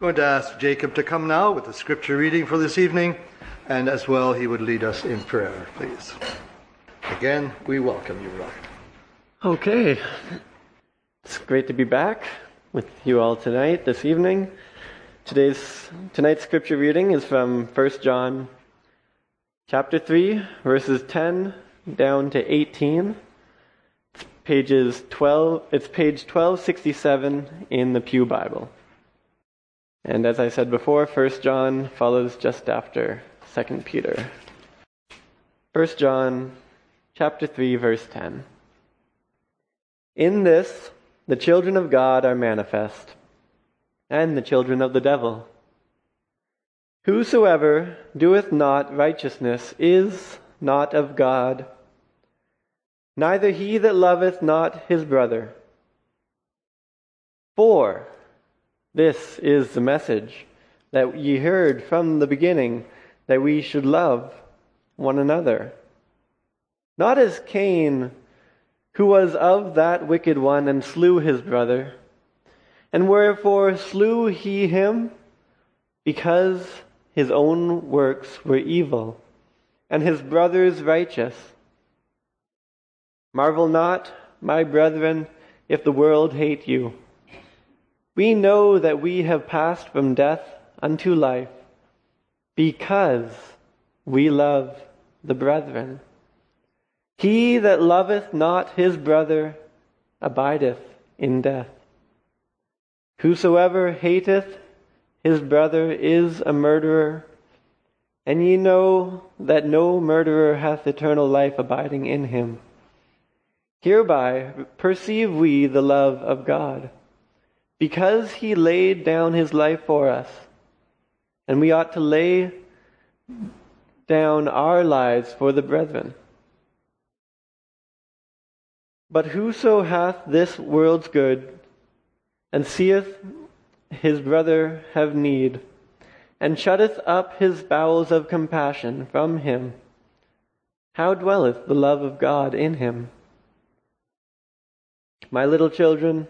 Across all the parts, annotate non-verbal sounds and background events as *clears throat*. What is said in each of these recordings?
I'm going to ask Jacob to come now with the scripture reading for this evening, and as well, he would lead us in prayer, please. Again, we welcome you, brother. Okay. It's great to be back with you all tonight, this evening. Today's tonight's scripture reading is from 1 John chapter 3, verses 10 down to 18. It's pages 12, it's page 1267 in the Pew Bible. And as I said before, 1 John follows just after 2 Peter. 1 John chapter 3 verse 10. In this the children of God are manifest, and the children of the devil. Whosoever doeth not righteousness is not of God, neither he that loveth not his brother. For this is the message that ye heard from the beginning, that we should love one another. Not as Cain, who was of that wicked one and slew his brother. And wherefore slew he him? Because his own works were evil, and his brother's righteous. Marvel not, my brethren, if the world hate you. We know that we have passed from death unto life, because we love the brethren. He that loveth not his brother abideth in death. Whosoever hateth his brother is a murderer, and ye know that no murderer hath eternal life abiding in him. Hereby perceive we the love of God, because he laid down his life for us, and we ought to lay down our lives for the brethren. But whoso hath this world's good, and seeth his brother have need, and shutteth up his bowels of compassion from him, how dwelleth the love of God in him? My little children,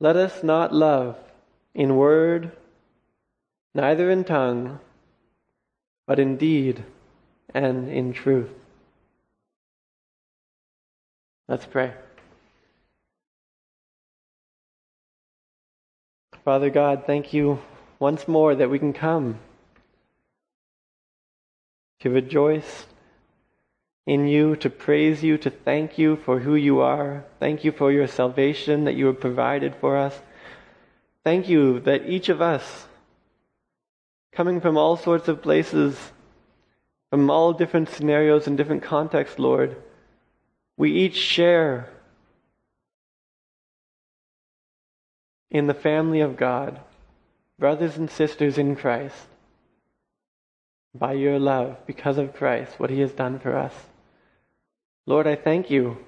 let us not love in word, neither in tongue, but in deed and in truth. Let's pray. Father God, thank you once more that we can come to rejoice in you, to praise you, to thank you for who you are. Thank you for your salvation that you have provided for us. Thank you that each of us, coming from all sorts of places, from all different scenarios and different contexts, Lord, we each share in the family of God, brothers and sisters in Christ, by your love, because of Christ, what he has done for us. Lord, I thank you.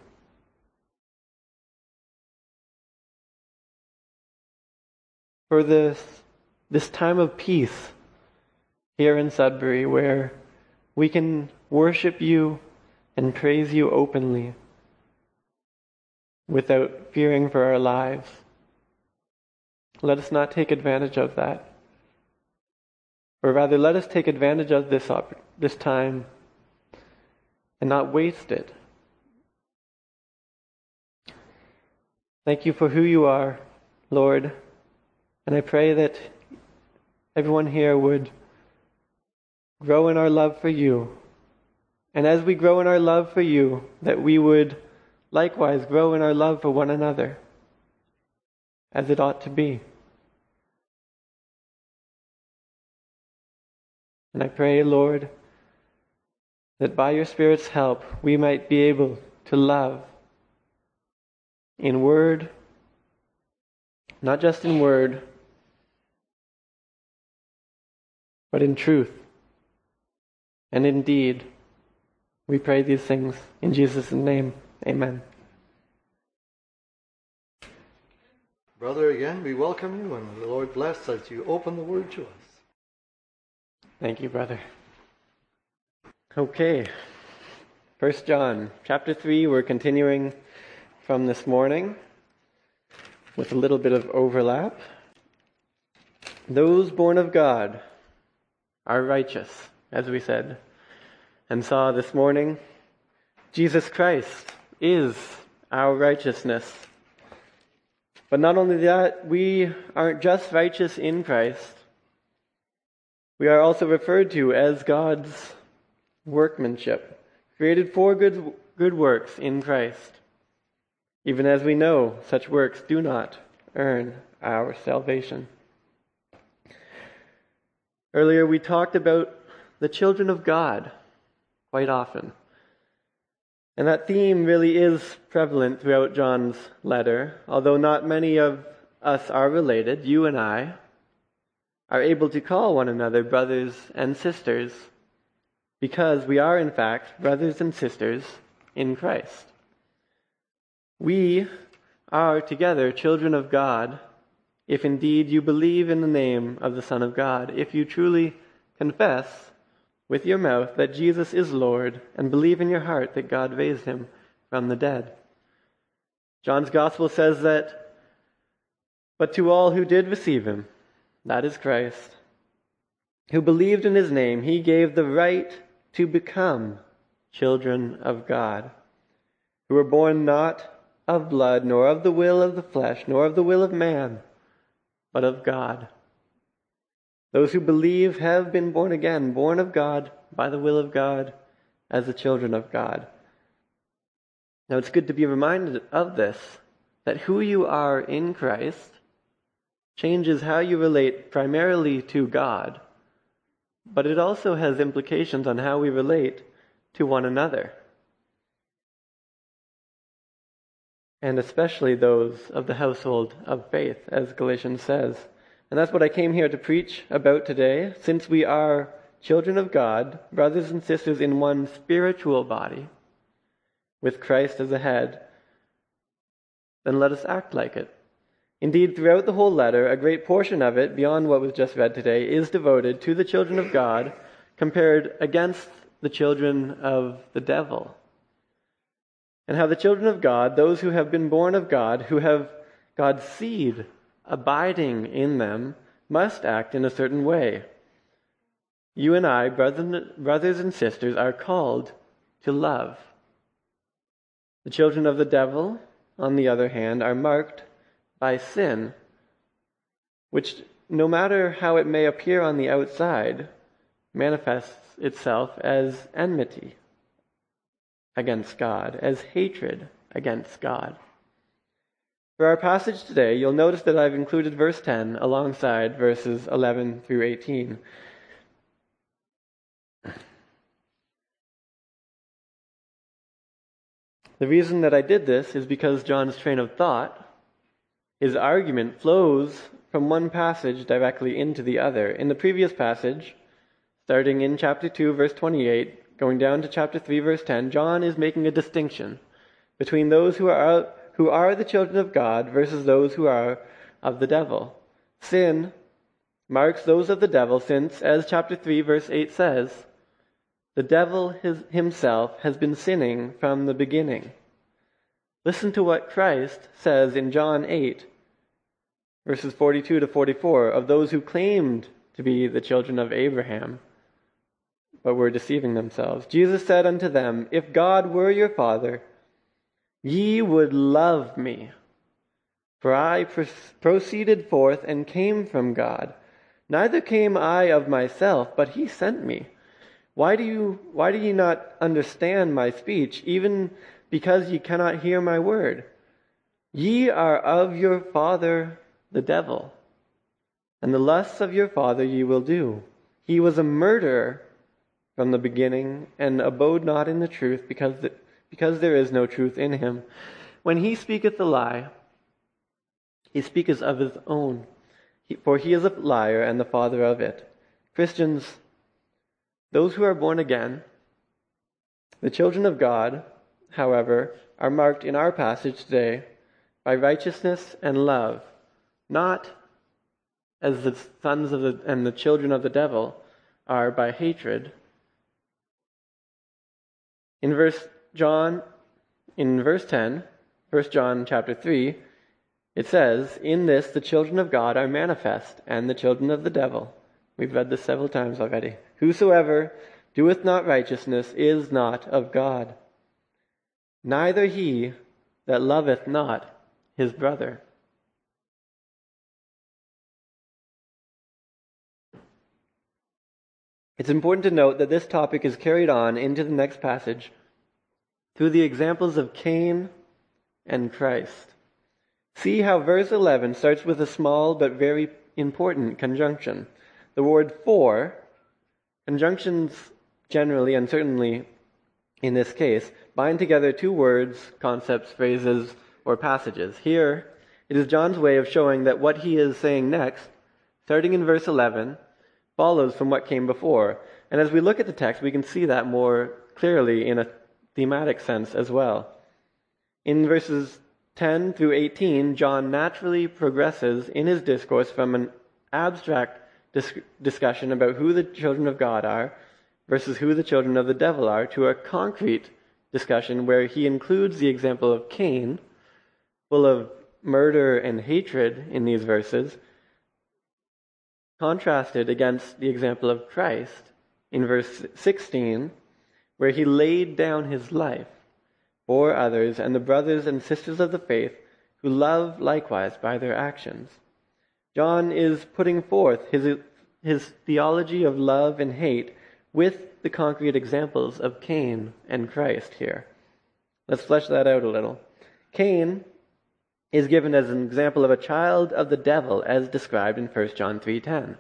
For this, this time of peace here in Sudbury where we can worship you and praise you openly without fearing for our lives. Let us not take advantage of that. Or rather, let us take advantage of this, this time and not waste it. Thank you for who you are, Lord. And I pray that everyone here would grow in our love for you. And as we grow in our love for you, that we would likewise grow in our love for one another as it ought to be. And I pray, Lord, that by your Spirit's help we might be able to love in word, not just in word, but in truth and in deed. We pray these things in Jesus' name. Amen. Brother, again, we welcome you and the Lord bless as you open the word to us. Thank you, brother. Okay. First John, chapter 3, we're continuing from this morning with a little bit of overlap. Those born of God are righteous, as we said and saw this morning. Jesus Christ is our righteousness. But not only that, we aren't just righteous in Christ, we are also referred to as God's workmanship, created for good, good works in Christ, even as we know such works do not earn our salvation. Earlier, we talked about the children of God quite often. And that theme really is prevalent throughout John's letter, although not many of us are related, you and I are able to call one another brothers and sisters because we are, in fact, brothers and sisters in Christ. We are together children of God if indeed you believe in the name of the Son of God, if you truly confess with your mouth that Jesus is Lord and believe in your heart that God raised him from the dead. John's Gospel says that, but to all who did receive him, that is Christ, who believed in his name, he gave the right to become children of God, who were born not of blood, nor of the will of the flesh, nor of the will of man, but of God. Those who believe have been born again, born of God, by the will of God, as the children of God. Now it's good to be reminded of this, that who you are in Christ changes how you relate primarily to God, but it also has implications on how we relate to one another. And especially those of the household of faith, as Galatians says. And that's what I came here to preach about today. Since we are children of God, brothers and sisters in one spiritual body, with Christ as the head, then let us act like it. Indeed, throughout the whole letter, a great portion of it, beyond what was just read today, is devoted to the children of God compared against the children of the devil. And how the children of God, those who have been born of God, who have God's seed abiding in them must act in a certain way. You and I, brothers and sisters, are called to love. The children of the devil, on the other hand, are marked by sin, which, no matter how it may appear on the outside, manifests itself as enmity against God, as hatred against God. For our passage today, you'll notice that I've included verse 10 alongside verses 11 through 18. The reason that I did this is because John's train of thought, his argument, flows from one passage directly into the other. In the previous passage, starting in chapter 2, verse 28, going down to chapter 3, verse 10, John is making a distinction between those who are who are the children of God versus those who are of the devil. Sin marks those of the devil since, as chapter 3, verse 8 says, the devil his, himself has been sinning from the beginning. Listen to what Christ says in John 8, verses 42 to 44, of those who claimed to be the children of Abraham, but were deceiving themselves. Jesus said unto them, If God were your Father, Ye would love me, for I proceeded forth and came from God. Neither came I of myself, but he sent me. Why do you why do ye not understand my speech, even because ye cannot hear my word? Ye are of your father the devil, and the lusts of your father ye will do. He was a murderer from the beginning, and abode not in the truth, because the, because there is no truth in him. When he speaketh a lie, he speaketh of his own, for he is a liar and the father of it. Christians, those who are born again, the children of God, however, are marked in our passage today by righteousness and love, not as the sons of the, and the children of the devil are by hatred. In verse John, in verse 10, 1 John chapter 3, It says, In this the children of God are manifest, and the children of the devil. We've read this several times already. Whosoever doeth not righteousness is not of God, neither he that loveth not his brother. It's important to note that this topic is carried on into the next passage through the examples of Cain and Christ. See how verse 11 starts with a small but very important conjunction. The word for, conjunctions generally and certainly in this case, bind together two words, concepts, phrases, or passages. Here, it is John's way of showing that what he is saying next, starting in verse 11, follows from what came before. And as we look at the text, we can see that more clearly in a thematic sense as well. In verses 10 through 18, John naturally progresses in his discourse from an abstract dis- discussion about who the children of God are versus who the children of the devil are to a concrete discussion where he includes the example of Cain, full of murder and hatred in these verses, contrasted against the example of Christ in verse 16, where he laid down his life for others and the brothers and sisters of the faith who love likewise by their actions. John is putting forth his, his theology of love and hate with the concrete examples of Cain and Christ here. Let's flesh that out a little. Cain is given as an example of a child of the devil as described in 1 John 3:10.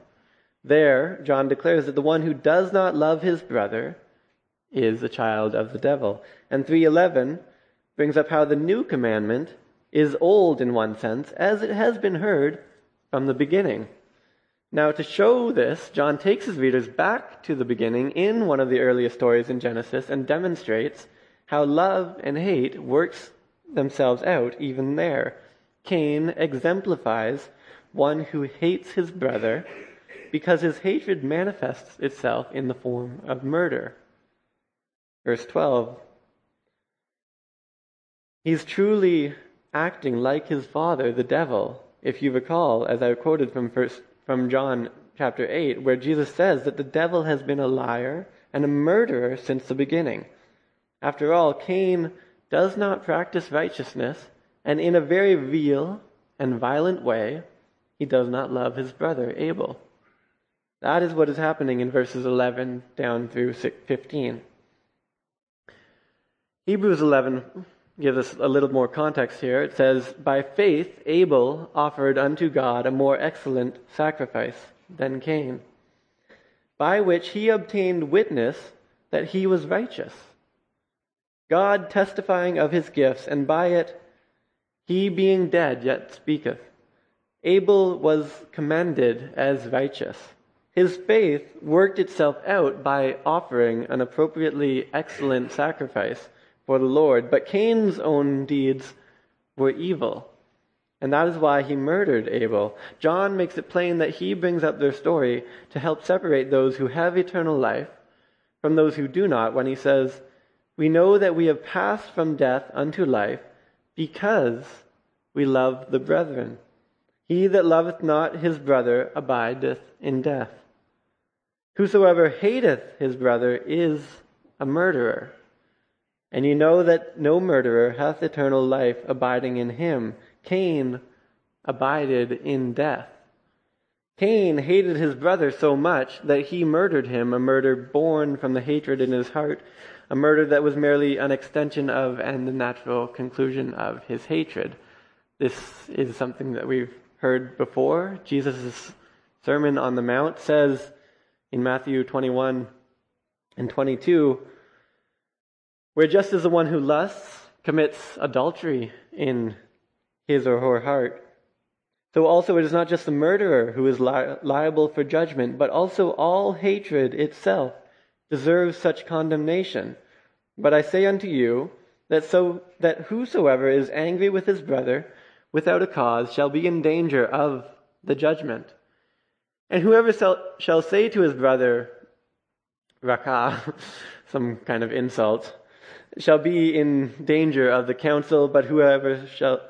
There, John declares that the one who does not love his brother is a child of the devil. And 3:11 brings up how the new commandment is old in one sense as it has been heard from the beginning. Now, to show this, John takes his readers back to the beginning in one of the earliest stories in Genesis and demonstrates how love and hate works themselves out even there. Cain exemplifies one who hates his brother because his hatred manifests itself in the form of murder. Verse 12 He's truly acting like his father, the devil. If you recall, as I quoted from first from John chapter 8, where Jesus says that the devil has been a liar and a murderer since the beginning. After all, Cain does not practice righteousness, and in a very real and violent way, he does not love his brother Abel. That is what is happening in verses 11 down through 15. Hebrews 11 gives us a little more context here. It says, By faith, Abel offered unto God a more excellent sacrifice than Cain, by which he obtained witness that he was righteous. God testifying of his gifts, and by it he being dead yet speaketh. Abel was commended as righteous. His faith worked itself out by offering an appropriately excellent sacrifice for the Lord. But Cain's own deeds were evil. And that is why he murdered Abel. John makes it plain that he brings up their story to help separate those who have eternal life from those who do not when he says, We know that we have passed from death unto life because we love the brethren. He that loveth not his brother abideth in death. Whosoever hateth his brother is a murderer. And you know that no murderer hath eternal life abiding in him. Cain abided in death. Cain hated his brother so much that he murdered him, a murder born from the hatred in his heart, a murder that was merely an extension of and the natural conclusion of his hatred. This is something that we've heard before. Jesus' Sermon on the Mount says in Matthew 21 and 22 where just as the one who lusts commits adultery in his or her heart, so also it is not just the murderer who is li- liable for judgment, but also all hatred itself deserves such condemnation. But I say unto you that so that whosoever is angry with his brother without a cause shall be in danger of the judgment. And whoever shall, say to his brother, Raca, *laughs* some kind of insult, shall be in danger of the council, but whoever shall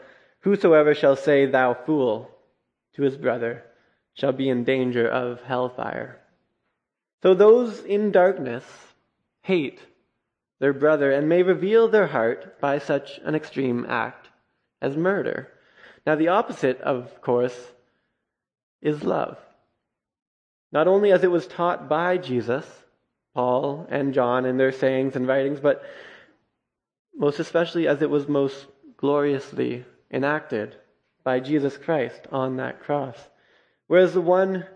Whosoever shall say, Thou fool, to his brother, shall be in danger of hellfire. So those in darkness hate their brother and may reveal their heart by such an extreme act as murder. Now, the opposite, of course, is love. Not only as it was taught by Jesus, Paul, and John in their sayings and writings, but most especially as it was most gloriously enacted by Jesus Christ on that cross. Whereas the one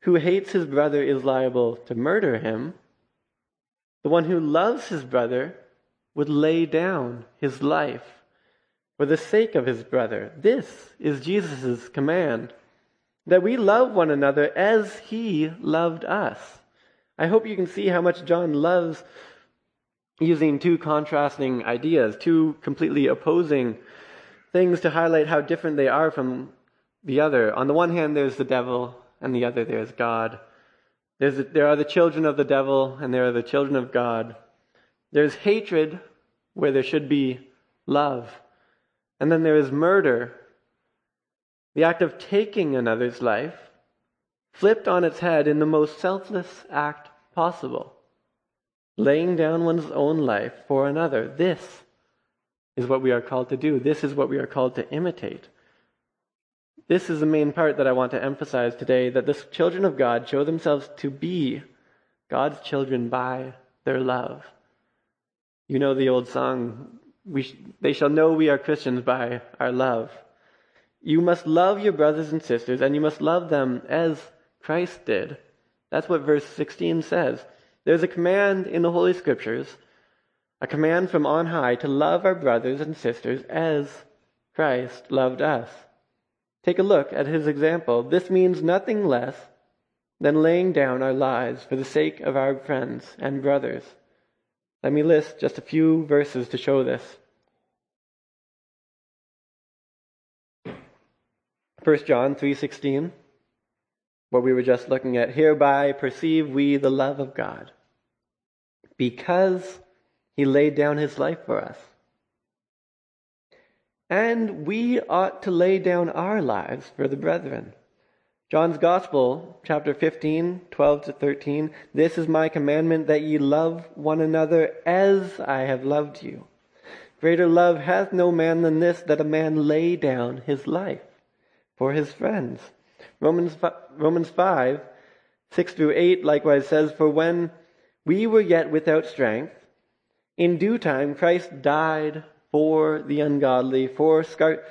who hates his brother is liable to murder him, the one who loves his brother would lay down his life for the sake of his brother. This is Jesus' command that we love one another as he loved us. I hope you can see how much John loves using two contrasting ideas, two completely opposing things to highlight how different they are from the other. On the one hand, there's the devil, and the other, there's God. There's, there are the children of the devil, and there are the children of God. There's hatred where there should be love. And then there is murder, the act of taking another's life, flipped on its head in the most selfless act possible. Laying down one's own life for another. This is what we are called to do. This is what we are called to imitate. This is the main part that I want to emphasize today that the children of God show themselves to be God's children by their love. You know the old song, sh- They shall know we are Christians by our love. You must love your brothers and sisters, and you must love them as Christ did. That's what verse 16 says. There's a command in the Holy Scriptures a command from on high to love our brothers and sisters as Christ loved us. Take a look at his example. This means nothing less than laying down our lives for the sake of our friends and brothers. Let me list just a few verses to show this. 1 John 3:16 what we were just looking at hereby perceive we the love of God because he laid down his life for us. And we ought to lay down our lives for the brethren. John's Gospel, chapter 15, 12 to 13. This is my commandment that ye love one another as I have loved you. Greater love hath no man than this, that a man lay down his life for his friends. Romans, Romans 5, 6 through 8 likewise says, For when we were yet without strength, in due time, Christ died for the ungodly, for scar-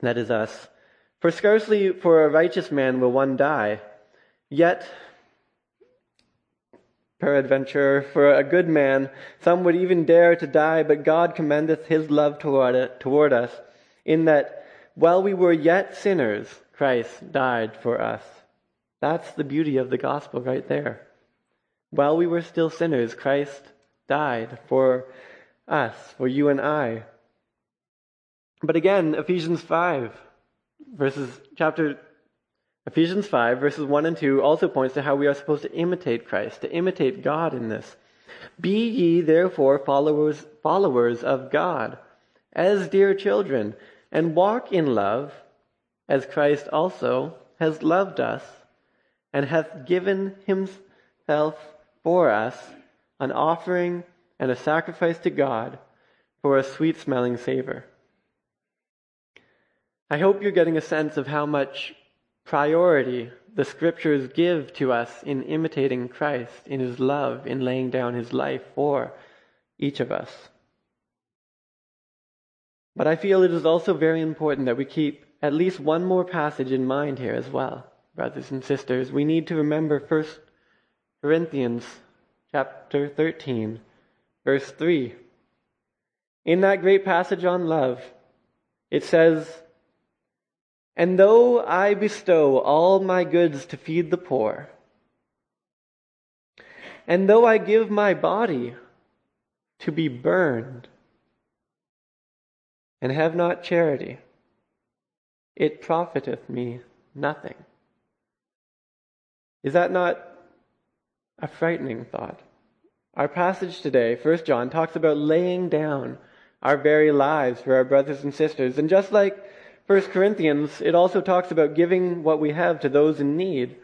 that is us. For scarcely for a righteous man will one die, yet peradventure for a good man some would even dare to die, but God commendeth his love toward, it, toward us, in that while we were yet sinners, Christ died for us. That's the beauty of the gospel right there. While we were still sinners, Christ died for us, for you and I. But again, Ephesians 5, verses, chapter, Ephesians 5, verses 1 and 2 also points to how we are supposed to imitate Christ, to imitate God in this. Be ye therefore followers, followers of God, as dear children, and walk in love, as Christ also has loved us, and hath given himself for us an offering and a sacrifice to God for a sweet smelling savor. I hope you're getting a sense of how much priority the scriptures give to us in imitating Christ, in his love, in laying down his life for each of us. But I feel it is also very important that we keep at least one more passage in mind here as well, brothers and sisters. We need to remember 1 Corinthians chapter 13, verse 3. In that great passage on love, it says, And though I bestow all my goods to feed the poor, and though I give my body to be burned, and have not charity, it profiteth me nothing. Is that not a frightening thought. Our passage today, 1 John, talks about laying down our very lives for our brothers and sisters. And just like 1 Corinthians, it also talks about giving what we have to those in need.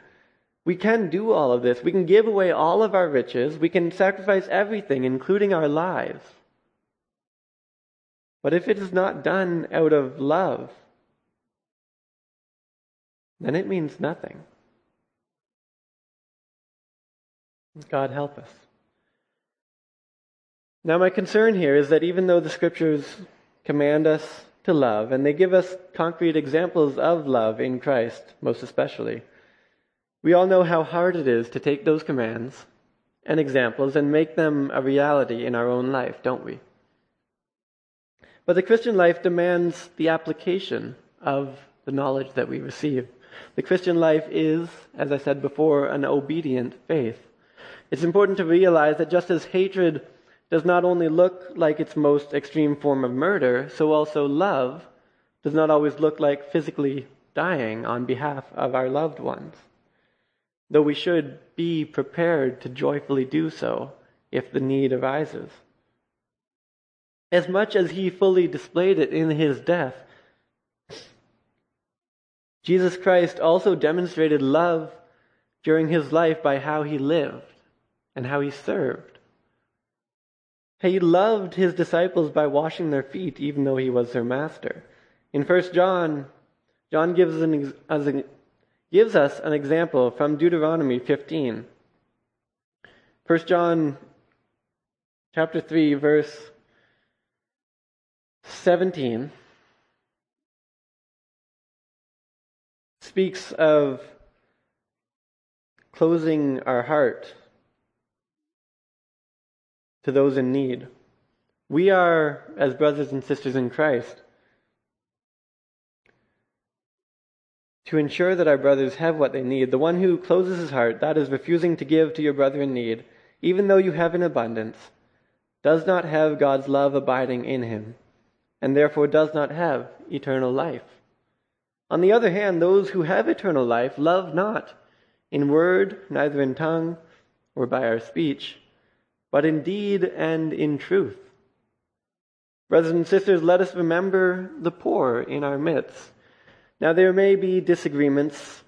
We can do all of this. We can give away all of our riches. We can sacrifice everything, including our lives. But if it is not done out of love, then it means nothing. God help us. Now, my concern here is that even though the scriptures command us to love, and they give us concrete examples of love in Christ, most especially, we all know how hard it is to take those commands and examples and make them a reality in our own life, don't we? But the Christian life demands the application of the knowledge that we receive. The Christian life is, as I said before, an obedient faith. It's important to realize that just as hatred does not only look like its most extreme form of murder, so also love does not always look like physically dying on behalf of our loved ones. Though we should be prepared to joyfully do so if the need arises. As much as he fully displayed it in his death, Jesus Christ also demonstrated love during his life by how he lived and how he served. He loved his disciples by washing their feet, even though he was their master. In 1 John, John gives, an, gives us an example from Deuteronomy 15. 1 John chapter 3, verse 17 speaks of closing our heart to those in need. We are, as brothers and sisters in Christ, to ensure that our brothers have what they need. The one who closes his heart, that is, refusing to give to your brother in need, even though you have an abundance, does not have God's love abiding in him, and therefore does not have eternal life. On the other hand, those who have eternal life love not in word, neither in tongue, or by our speech, but in deed and in truth. Brothers and sisters, let us remember the poor in our midst. Now, there may be disagreements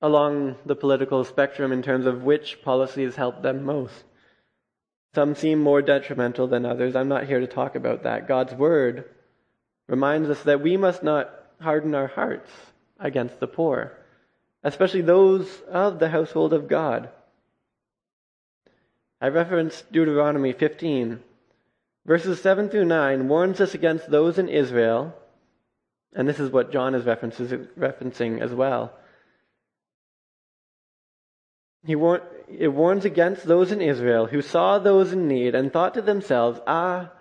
along the political spectrum in terms of which policies help them most. Some seem more detrimental than others. I'm not here to talk about that. God's Word reminds us that we must not harden our hearts against the poor, especially those of the household of God. I referenced Deuteronomy 15. Verses 7 through 9 warns us against those in Israel, and this is what John is referencing as well. He war- it warns against those in Israel who saw those in need and thought to themselves, ah,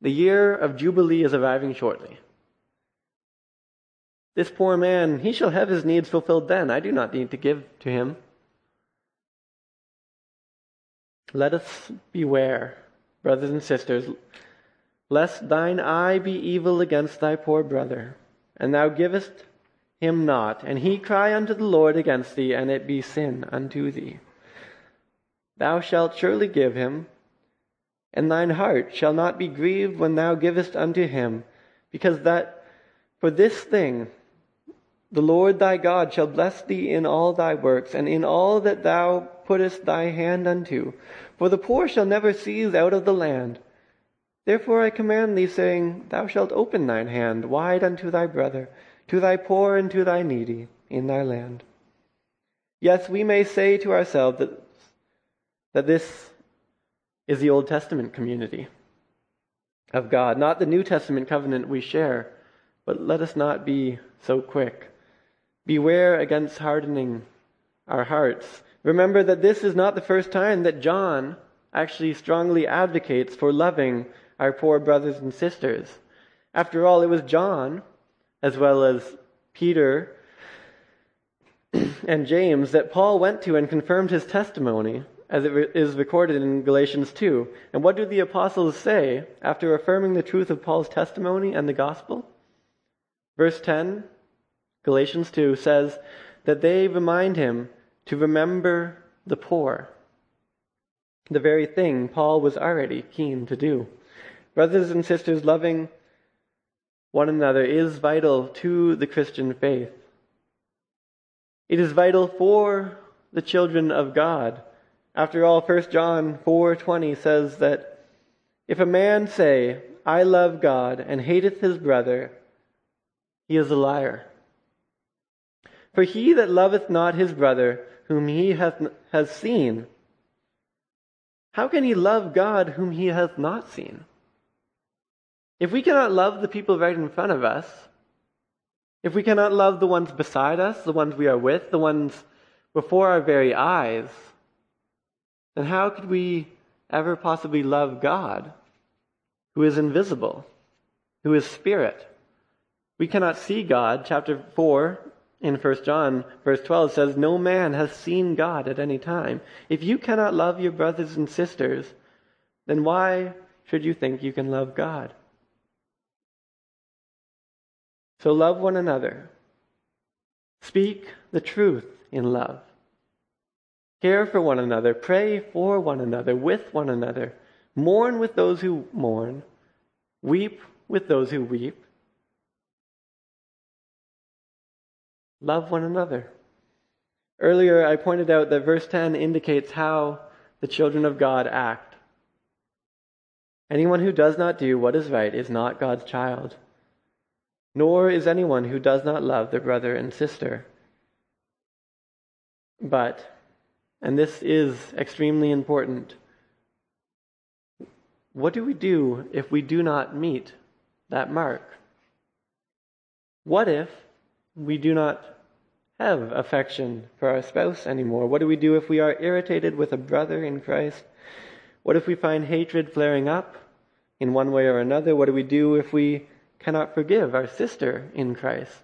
the year of Jubilee is arriving shortly. This poor man, he shall have his needs fulfilled then. I do not need to give to him. Let us beware, brothers and sisters, lest thine eye be evil against thy poor brother, and thou givest him not, and he cry unto the Lord against thee, and it be sin unto thee. Thou shalt surely give him, and thine heart shall not be grieved when thou givest unto him, because that for this thing the Lord thy God shall bless thee in all thy works, and in all that thou puttest thy hand unto. For the poor shall never cease out of the land. Therefore I command thee, saying, Thou shalt open thine hand wide unto thy brother, to thy poor and to thy needy in thy land. Yes, we may say to ourselves that, that this is the Old Testament community of God, not the New Testament covenant we share. But let us not be so quick. Beware against hardening our hearts. Remember that this is not the first time that John actually strongly advocates for loving our poor brothers and sisters. After all, it was John, as well as Peter *clears throat* and James, that Paul went to and confirmed his testimony, as it is recorded in Galatians 2. And what do the apostles say after affirming the truth of Paul's testimony and the gospel? Verse 10 Galatians 2 says that they remind him to remember the poor, the very thing Paul was already keen to do. Brothers and sisters, loving one another is vital to the Christian faith. It is vital for the children of God. After all, 1 John 4:20 says that if a man say, I love God and hateth his brother, he is a liar. For he that loveth not his brother, whom he hath, has seen, how can he love God whom he hath not seen? If we cannot love the people right in front of us, if we cannot love the ones beside us, the ones we are with, the ones before our very eyes, then how could we ever possibly love God, who is invisible, who is spirit? We cannot see God. Chapter 4 in 1 John, verse 12 says, No man has seen God at any time. If you cannot love your brothers and sisters, then why should you think you can love God? So love one another. Speak the truth in love. Care for one another. Pray for one another, with one another. Mourn with those who mourn. Weep with those who weep. Love one another. Earlier, I pointed out that verse 10 indicates how the children of God act. Anyone who does not do what is right is not God's child, nor is anyone who does not love their brother and sister. But, and this is extremely important, what do we do if we do not meet that mark? What if we do not have affection for our spouse anymore? What do we do if we are irritated with a brother in Christ? What if we find hatred flaring up in one way or another? What do we do if we cannot forgive our sister in Christ?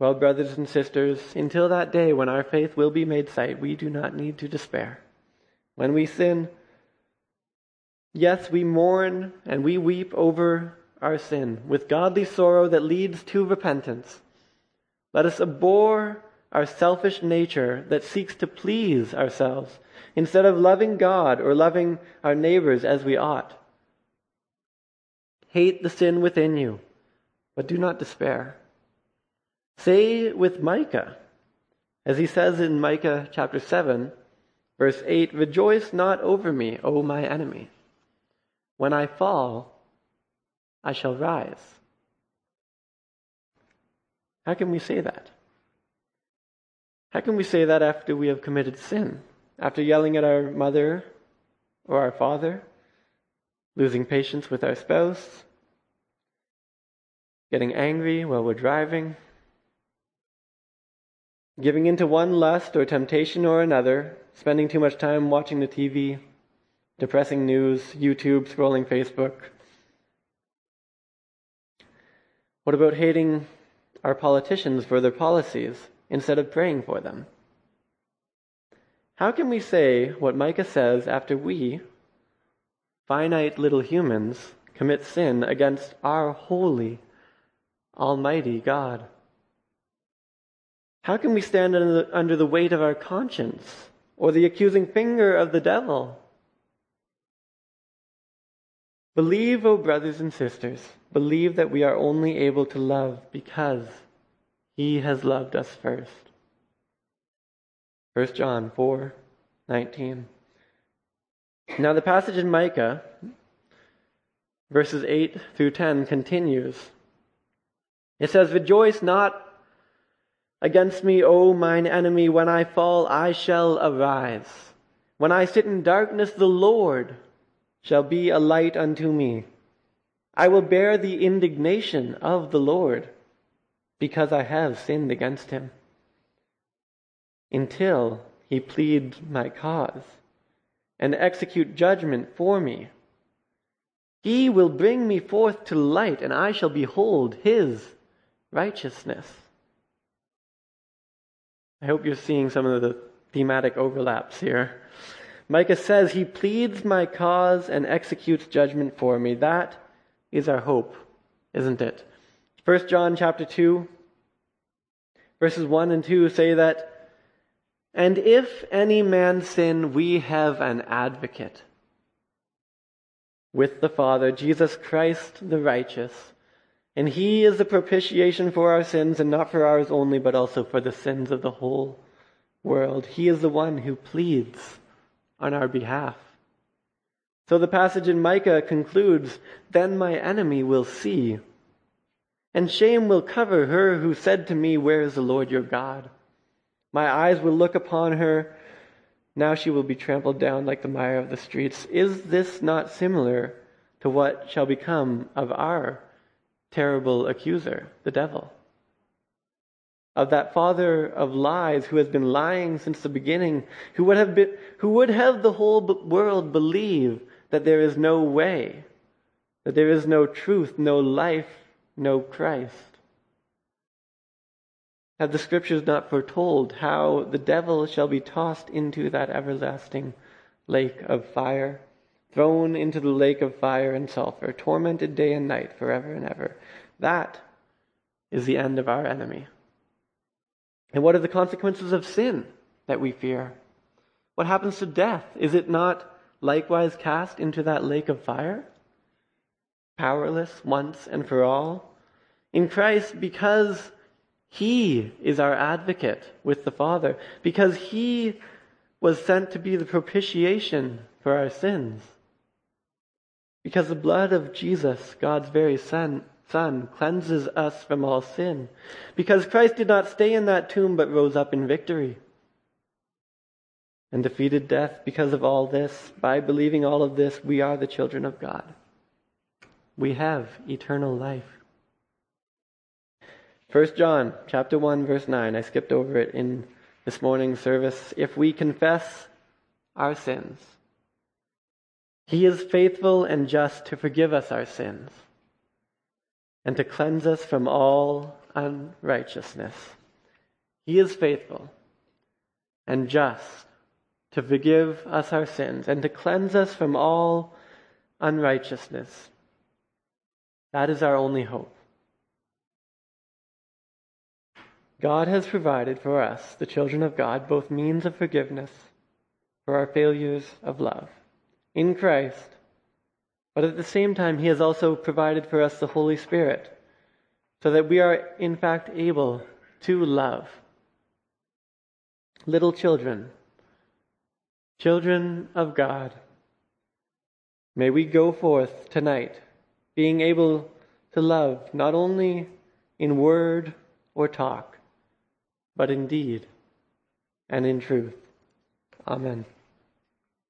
Well, brothers and sisters, until that day when our faith will be made sight, we do not need to despair. When we sin, yes, we mourn and we weep over our sin with godly sorrow that leads to repentance. Let us abhor our selfish nature that seeks to please ourselves instead of loving God or loving our neighbors as we ought. Hate the sin within you, but do not despair. Say with Micah, as he says in Micah chapter 7, verse 8 Rejoice not over me, O my enemy. When I fall, I shall rise. How can we say that? How can we say that after we have committed sin? After yelling at our mother or our father? Losing patience with our spouse? Getting angry while we're driving? Giving into one lust or temptation or another? Spending too much time watching the TV? Depressing news? YouTube? Scrolling Facebook? What about hating our politicians for their policies instead of praying for them? How can we say what Micah says after we, finite little humans, commit sin against our holy, almighty God? How can we stand under the, weight of our conscience or the accusing finger of the devil? Believe, O brothers and sisters, believe that we are only able to love because he has loved us first. 1 John 4 19. Now, the passage in Micah, verses 8 through 10, continues. It says, Rejoice not against me, O mine enemy. When I fall, I shall arise. When I sit in darkness, the Lord shall be a light unto me. I will bear the indignation of the Lord because I have sinned against him until he plead my cause and execute judgment for me. He will bring me forth to light, and I shall behold his righteousness. I hope you're seeing some of the thematic overlaps here. Micah says, He pleads my cause and executes judgment for me. That is our hope, isn't it? 1 John chapter 2, verses 1 and 2 say that, And if any man sin, we have an advocate with the Father, Jesus Christ the righteous. And he is the propitiation for our sins, and not for ours only, but also for the sins of the whole world. He is the one who pleads on our behalf. So the passage in Micah concludes Then my enemy will see, and shame will cover her who said to me, Where is the Lord your God? My eyes will look upon her. Now she will be trampled down like the mire of the streets. Is this not similar to what shall become of our terrible accuser, the devil? Of that father of lies who has been lying since the beginning, who would have, been, who would have the whole world believe that there is no way, that there is no truth, no life, no Christ. Have the scriptures not foretold how the devil shall be tossed into that everlasting lake of fire, thrown into the lake of fire and sulfur, tormented day and night forever and ever? That is the end of our enemy. And what are the consequences of sin that we fear? What happens to death? Is it not likewise cast into that lake of fire? Powerless once and for all? In Christ, because he is our advocate with the Father because He was sent to be the propitiation for our sins. Because the blood of Jesus, God's very Son, Son, cleanses us from all sin. Because Christ did not stay in that tomb but rose up in victory and defeated death because of all this. By believing all of this, we are the children of God. We have eternal life. 1 John chapter 1 verse 9. I skipped over it in this morning's service. If we confess our sins, he is faithful and just to forgive us our sins and to cleanse us from all unrighteousness. He is faithful and just to forgive us our sins and to cleanse us from all unrighteousness. That is our only hope. God has provided for us, the children of God, both means of forgiveness for our failures of love in Christ, but at the same time, He has also provided for us the Holy Spirit so that we are, in fact, able to love. Little children, children of God, may we go forth tonight being able to love not only in word or talk but in deed and in truth. Amen.